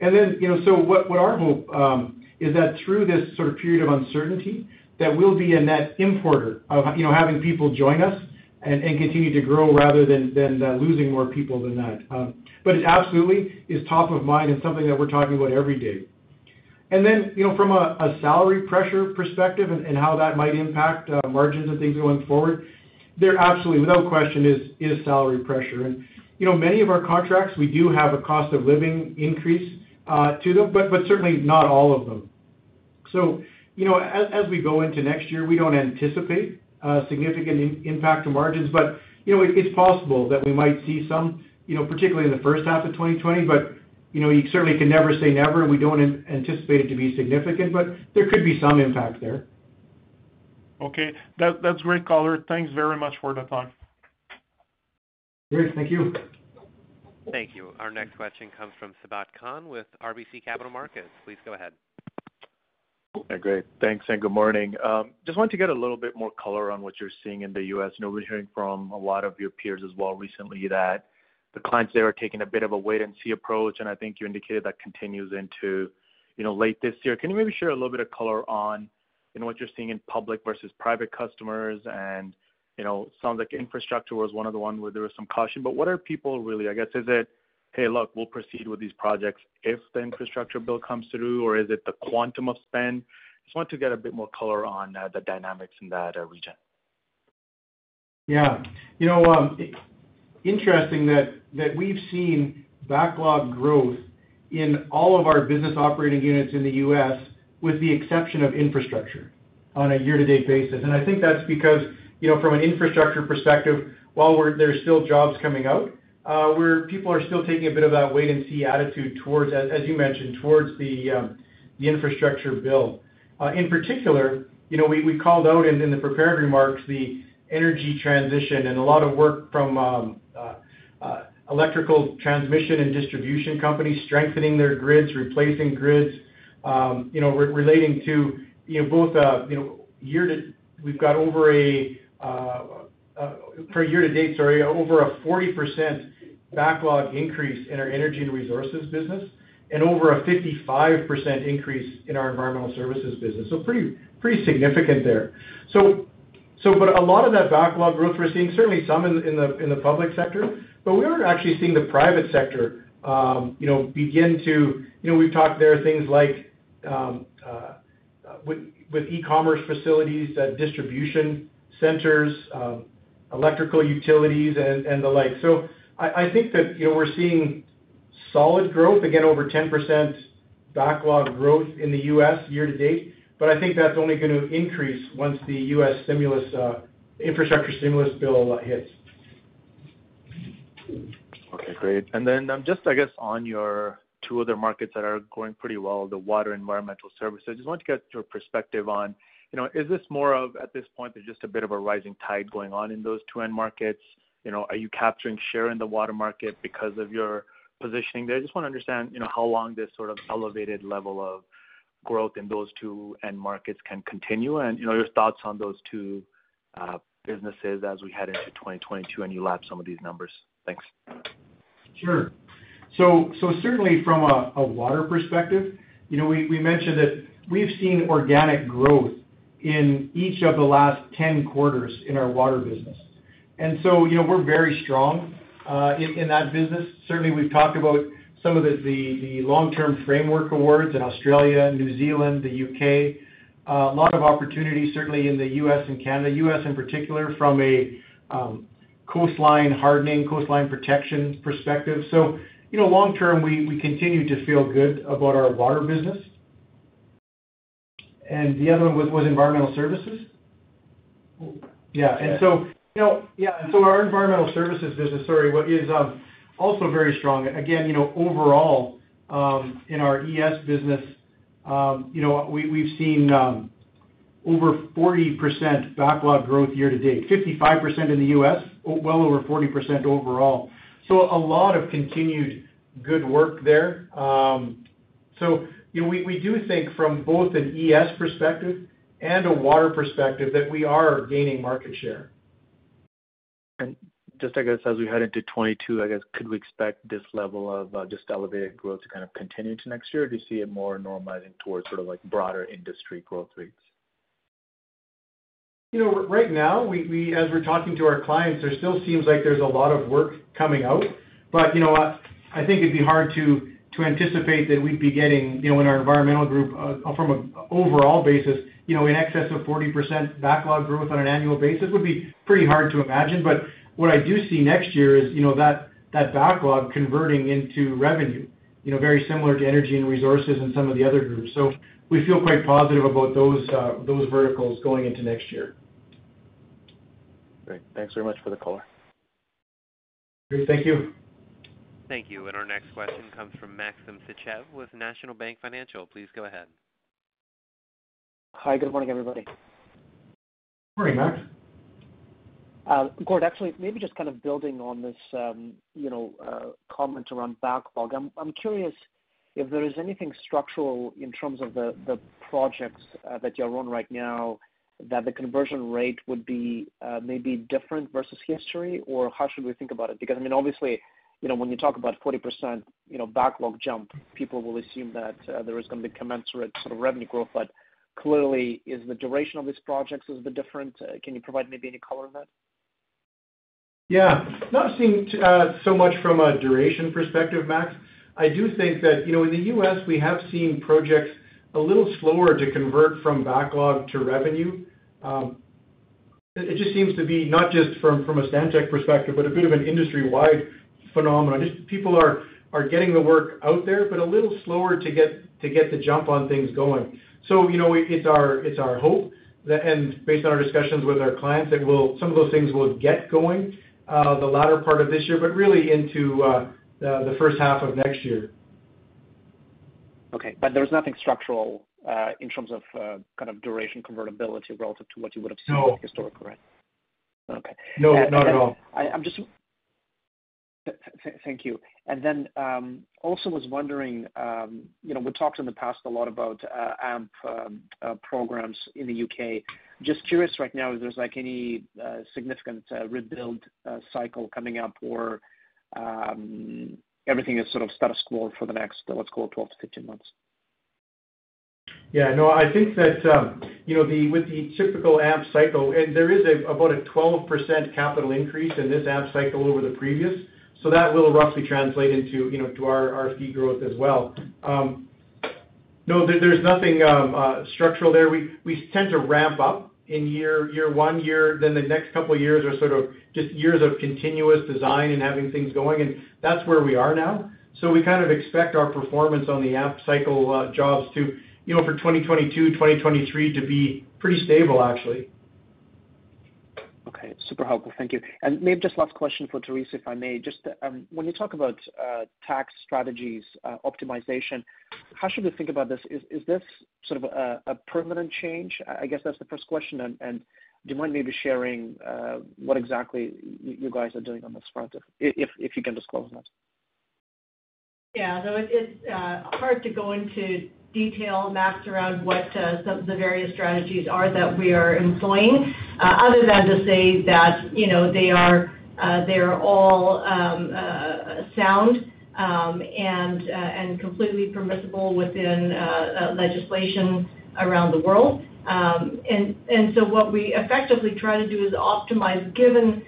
And then, you know, so what, what our hope um, is that through this sort of period of uncertainty, that we'll be a net importer of, you know, having people join us and continue to grow rather than uh, losing more people than that. Um, but it absolutely is top of mind and something that we're talking about every day. And then, you know, from a salary pressure perspective and how that might impact uh, margins and things going forward, there absolutely, without question, is salary pressure. And, you know, many of our contracts, we do have a cost of living increase uh, to them, but certainly not all of them. So, you know, as we go into next year, we don't anticipate significant impact to margins. But you know, it's possible that we might see some, you know, particularly in the first half of 2020. You know, you certainly can never say never, and we don't anticipate it to be significant, but there could be some impact there. Okay. That's great color. Thanks very much for the time. Great. Thank you. Thank you. Our next question comes from Sabahat Khan with RBC Capital Markets. Please go ahead. Great. Thanks, and good morning. Um, just wanted to get a little bit more color on what you're seeing in the U.S. You know we're hearing from a lot of your peers as well recently that the clients there are taking a bit of a wait and see approach, and I think you indicated that continues into, you know, late this year. Can you maybe share a little bit of color on, you know, what you're seeing in public versus private customers? And, you know, sounds like infrastructure was one of the ones where there was some caution. But what are people really, I guess, is it, "Hey, look, we'll proceed with these projects if the infrastructure bill comes through," or is it the quantum of spend? I just want to get a bit more color on uh, the dynamics in that uh, region. Yeah. You know, um, interesting that that we've seen backlog growth in all of our business operating units in the U.S., with the exception of infrastructure on a year-to-date basis. And I think that's because, you know, from an infrastructure perspective, while there's still jobs coming out, Uh, where people are still taking a bit of that wait and see attitude towards, as you mentioned, towards the um, infrastructure bill. Uh, in particular, you know, we called out in the prepared remarks the energy transition and a lot of work from um, uh, electrical transmission and distribution companies strengthening their grids, replacing grids, um, you know, relating to, you know, both, you know, year to... we've got over a for year to date, sorry, over a 40% backlog increase in our energy and resources business and over a 55% increase in our environmental services business. So pretty pretty significant there. So, so but a lot of that backlog growth we're seeing, certainly some in the public sector, but we are actually seeing the private sector, um, you know, begin to. You know, we've talked there things like um, uh, with e-commerce facilities, uh, distribution centers, um, electrical utilities and the like. I think that, you know, we're seeing solid growth, again, over 10% backlog growth in the U.S. year to date, but I think that's only gonna increase once the U.S. stimulus infrastructure stimulus bill hits. Okay, great. And then, um just I guess on your two other markets that are going pretty well, the water environmental services, I just want to get your perspective on, you know, is this more of, at this point, there's just a bit of a rising tide going on in those two end markets? You know, are you capturing share in the water market because of your positioning there? I just want to understand, you know, how long this sort of elevated level of growth in those two end markets can continue, and, you know, your thoughts on those two uh, businesses as we head into 2022 and you lap some of these numbers. Thanks. Sure. So so certainly from a water perspective, you know, we mentioned that we've seen organic growth in each of the last 10 quarters in our water business. And so, you know, we're very strong uh, in that business. Certainly, we've talked about some of the long-term framework awards in Australia, New Zealand, the U.K. Uh, a lot of opportunities certainly in the U.S. and Canada. U.S. in particular from a um, coastline hardening, coastline protection perspective. So, you know, long term, we we continue to feel good about our water business. And the other one was environmental services? Yeah. Our environmental services business, sorry, what is um, also very strong. Again, you know, overall, um, in our ES business, um, you know, we've seen over 40% backlog growth year to date, 55% in the U.S., well over 40% overall. So a lot of continued good work there. So, you know, we do think from both an ES perspective and a water perspective that we are gaining market share. Just, I guess, as we head into 2022, I guess, could we expect this level of uh, just elevated growth to kind of continue into next year? Or do you see it more normalizing towards sort of like broader industry growth rates? You know, right now, we as we're talking to our clients, there still seems like there's a lot of work coming out. But you know? I think it'd be hard to anticipate that we'd be getting, you know, in our environmental group, uh, from an overall basis, you know, in excess of 40% backlog growth on an annual basis would be pretty hard to imagine. What I do see next year is, you know, that that backlog converting into revenue, you know, very similar to energy and resources and some of the other groups. So we feel quite positive about those uh those verticals going into next year. Great. Thanks very much for the color. Great. Thank you. Thank you. And our next question comes from Maxim Sytchev with National Bank Financial. Please go ahead. Hi, good morning, everybody. Morning, Max. Uh, Gord, actually, maybe just kind of building on this, um, you know, uh, comment around backlog. I'm curious if there is anything structural in terms of the projects uh, that you're on right now that the conversion rate would be maybe different versus history, or how should we think about it? Because, I mean, obviously, you know, when you talk about 40%, you know, backlog jump, people will assume that there is gonna be commensurate sort of revenue growth. But clearly, is the duration of these projects is a bit different? Can you provide maybe any color on that? Yeah. Not seeing uh, so much from a duration perspective, Max. I do think that, you know, in the U.S., we have seen projects a little slower to convert from backlog to revenue. Um, it just seems to be not just from a Stantec perspective, but a bit of an industry-wide phenomenon. Just people are getting the work out there, but a little slower to get the jump on things going. So, you know, it's our hope that, and based on our discussions with our clients, that some of those things will get going Uh, the latter part of this year, but really into uh, the first half of next year. Okay. But there's nothing structural uh, in terms of kind of duration convertibility relative to what you would have seen. No. Historically, right? Okay. No, not at all. Thank you. And then um, also was wondering, um, you know, we talked in the past a lot about uh, AMP um, uh, programs in the U.K. Just curious right now if there's like any uh, significant rebuild cycle coming up or everything is sort of status quo for the next, let's call it twelve to fifteen months. Yeah, no, I think that, you know, with the typical AMP cycle, and there is about a 12% capital increase in this AMP cycle over the previous. So that will roughly translate into, you know, to our our fee growth as well. Um, no, there's nothing um, uh, structural there. We we tend to ramp up in year year one, year then the next couple of years are sort of just years of continuous design and having things going, and that's where we are now. So we kind of expect our performance on the AMP cycle uh, jobs to, you know, for 2022, 2023 to be pretty stable, actually. Okay. Super helpful. Thank you. And maybe just last question for Theresa, if I may. Just, um, when you talk about uh, tax strategies, uh, optimization, how should we think about this? Is this sort of a permanent change? I guess that's the first question. And do you mind maybe sharing uh, what exactly you guys are doing on this front, if you can disclose that? Yeah. So it's uh, hard to go into detail, Max, around what uh, some of the various strategies are that we are employing, uh, other than to say that, you know, they are all um, sound um, and completely permissible within legislation around the world. Um, and so what we effectively try to do is optimize, given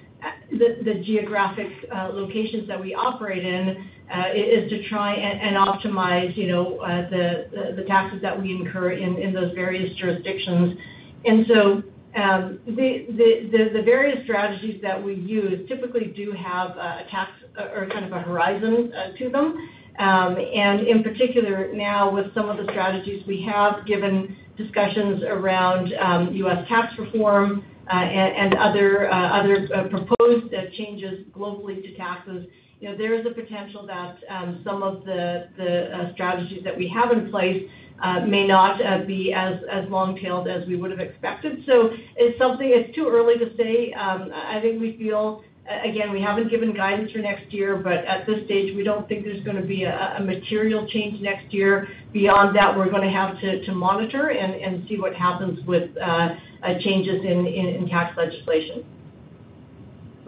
the geographic locations that we operate in, Uh, is to try and optimize, you know, uh, the taxes that we incur in those various jurisdictions. And so um the various strategies that we use typically do have a tax uh, or kind of a horizon to them. Um and in particular now with some of the strategies we have given discussions around um, U.S. tax reform and other proposed changes globally to taxes, you know, there is a potential that um, some of the uh, strategies that we have in place uh, may not uh, be as long-tailed as we would have expected. So it's something. It's too early to say. Um, I think we feel, again, we haven't given guidance for next year, but at this stage, we don't think there's gonna be a material change next year. Beyond that, we're gonna have to monitor and see what happens with changes in tax legislation.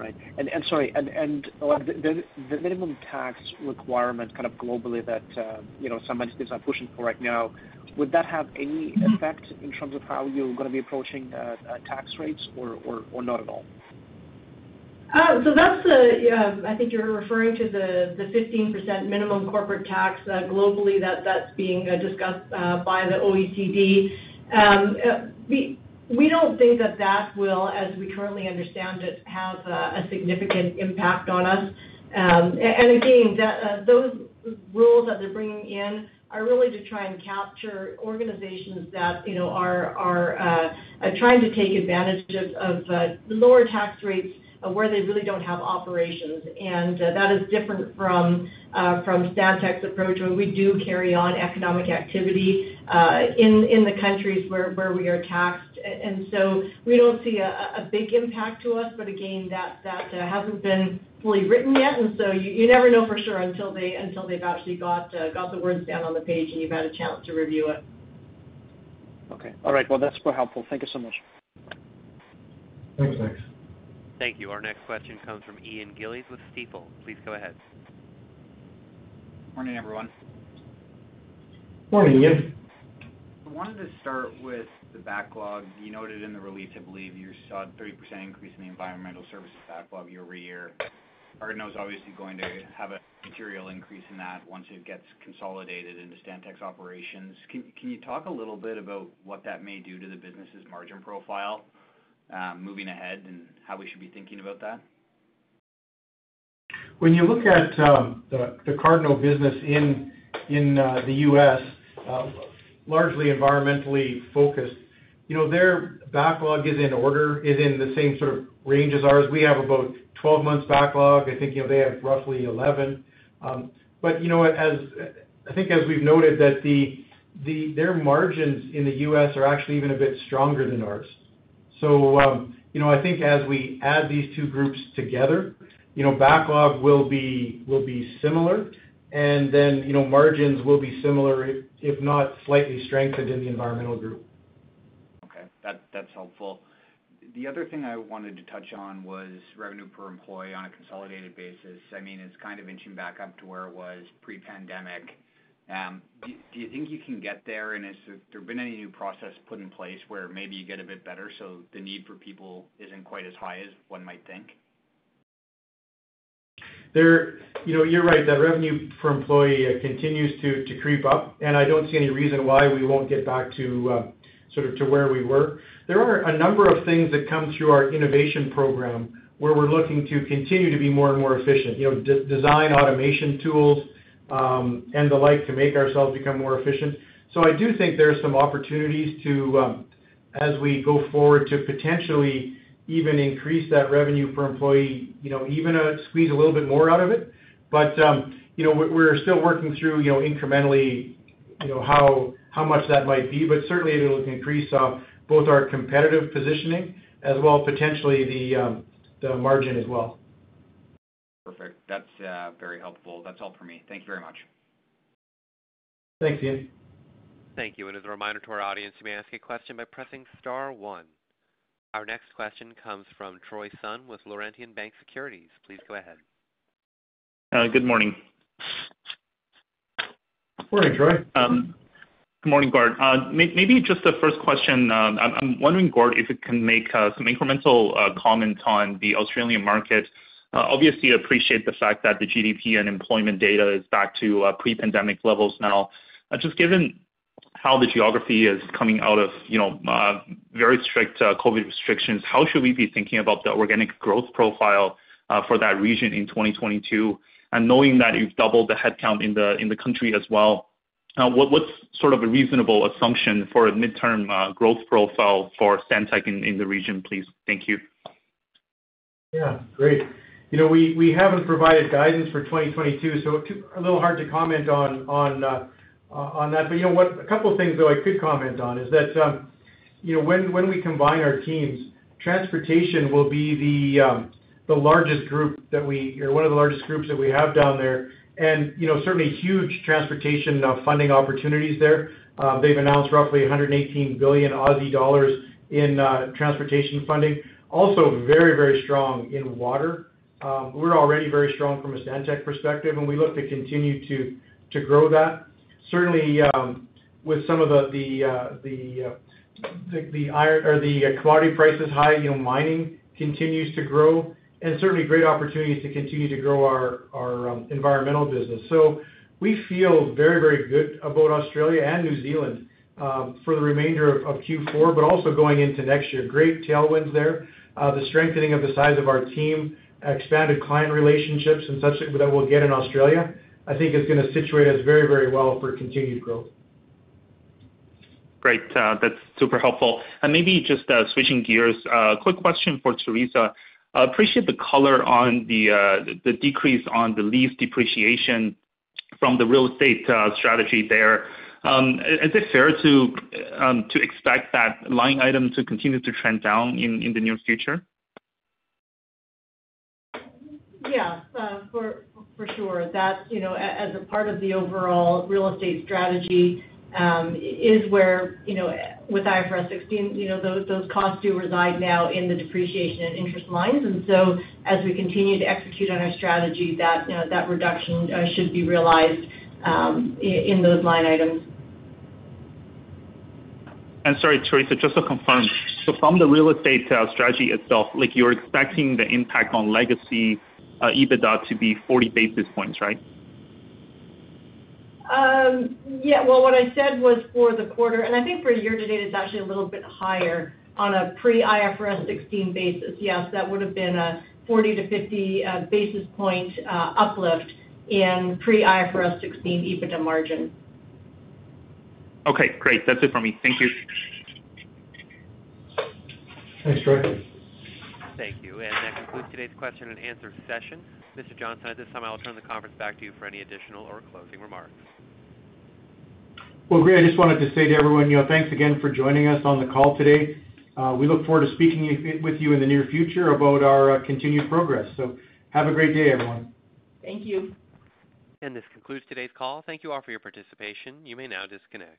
Right. And sorry, the minimum tax requirement kind of globally that uh, you know some entities are pushing for right now, would that have any effect in terms of how you're gonna be approaching uh, uh, tax rates or not at all? So that's I think you're referring to the 15% minimum corporate tax globally that's being discussed by the OECD. Um, We don't think that that will, as we currently understand it, have a significant impact on us. Um and again, uh, those rules that they're bringing in are really to try and capture organizations that, you know, are uh, uh, trying to take advantage of lower tax rates where they really don't have operations. And that is different from Stantec's approach, where we do carry on economic activity in the countries where we are taxed. And so we don't see a big impact to us. But again, that uh, hasn't been fully written yet. And so you never know for sure until they've actually uh, got the words down on the page and you've had a chance to review it. Okay. All right. Well, that's super helpful. Thank you so much. Thanks, Max. Thank you. Our next question comes from Ian Gillies with Stifel. Please go ahead. Morning, everyone. Morning, Ian. I wanted to start with the backlog. You noted in the release, I believe you saw a 30% increase in the environmental services backlog year-over-year. Cardno is obviously going to have a material increase in that once it gets consolidated into Stantec's operations. Can you talk a little bit about what that may do to the business's margin profile, uh, moving ahead and how we should be thinking about that? When you look at um, the Cardno business in uh, the U.S., uh, largely environmentally focused, you know, their backlog is in order, is in the same sort of range as ours. We have about 12 months backlog. I think, you know, they have roughly 11. Um, but You know, as I think as we've noted that the the their margins in the U.S. are actually even a bit stronger than ours. So um, you know, I think as we add these two groups together, you know, backlog will be similar, and then, you know, margins will be similar, if not slightly strengthened in the environmental group. Okay. That that's helpful. The other thing I wanted to touch on was revenue per employee on a consolidated basis. I mean, it's kind of inching back up to where it was pre-pandemic. Um, do you think you can get there? And has there been any new process put in place where maybe you get a bit better, so the need for people isn't quite as high as one might think? There, you know, you're right, that revenue per employee uh, continues to to creep up, and I don't see any reason why we won't get back to uh, sort of to where we were. There are a number of things that come through our innovation program where we're looking to continue to be more and more efficient. You know, design automation tools, um, and the like to make ourselves become more efficient. So I do think there are some opportunities to, um, as we go forward, to potentially even increase that revenue per employee, you know, even uh, squeeze a little bit more out of it. But, um, you know, we're still working through, you know, incrementally, you know, how how much that might be, but certainly it'll increase uh, both our competitive positioning as well potentially the um the margin as well. Perfect. That's uh, very helpful. That's all for me. Thank you very much. Thanks, Ian. Thank you. And as a reminder to our audience, you may ask a question by pressing star one. Our next question comes from Troy Sun with Laurentian Bank Securities. Please go ahead. Uh, good morning. Morning, Troy. Um, good morning, Gord. Uh, maybe just the first question, um, I'm wondering, Gord, if you can make uh, some incremental comment on the Australian market. Obviously appreciate the fact that the GDP and employment data is back to pre-pandemic levels now. Just given how the geography is coming out of, you know, uh, very strict uh, COVID restrictions, how should we be thinking about the organic growth profile uh, for that region in 2022? Knowing that you've doubled the headcount in the in the country as well, what what's sort of a reasonable assumption for a midterm growth profile for Stantec in the region, please? Thank you. Yeah. Great. You know, we we haven't provided guidance for 2022, so a little hard to comment on on Uh, that. But, you know what? A couple of things, though, I could comment on is that, um, you know, when when we combine our teams, transportation will be the um the largest group that we or one of the largest groups that we have down there. And, you know, certainly huge transportation uh, funding opportunities there. Um, they've announced roughly 118 billion Aussie dollars in uh, transportation funding. Also very, very strong in water. Um, we're already very strong from a Stantec perspective, and we look to continue to to grow that. Certainly, with some of the uh the uh the iron or the commodity prices high, you know, mining continues to grow, and certainly great opportunities to continue to grow our our environmental business. So we feel very very good about Australia and New Zealand for the remainder of Q4, but also going into next year. Great tailwinds there. The strengthening of the size of our team, expanded client relationships and such that we'll get in Australia, I think is gonna situate us very very well for continued growth. Great. That's super helpful. And maybe just switching gears, uh quick question for Theresa. I appreciate the color on the uh the decrease on the lease depreciation from the real estate strategy there. Is it fair to um to expect that line item to continue to trend down in the near future? Yeah, for sure. That, you know, as a part of the overall real estate strategy, um, is where, you know, with IFRS 16, you know, those those costs do reside now in the depreciation and interest lines. And so as we continue to execute on our strategy, that, you know, that reduction uh, should be realized um, in those line items. And sorry, Theresa, just to confirm. So from the real estate uh, strategy itself, like you're expecting the impact on legacy Uh, EBITDA to be 40 basis points, right? Um, yeah. Well, what I said was for the quarter, and I think for year to date, it's actually a little bit higher on a pre-IFRS 16 basis. Yes, that would have been a 40-50 uh, basis point uh, uplift in pre-IFRS 16 EBITDA margin. Okay, great. That's it for me. Thank you. Thanks, Troy. Thank you. And that concludes today's question and answer session. Mr. Johnston, at this time, I will turn the conference back to you for any additional or closing remarks. Well, great. I just wanted to say to everyone, you know, thanks again for joining us on the call today. Uh, we look forward to speaking with you in the near future about our uh, continued progress. So have a great day, everyone. Thank you. And this concludes today's call. Thank you all for your participation. You may now disconnect.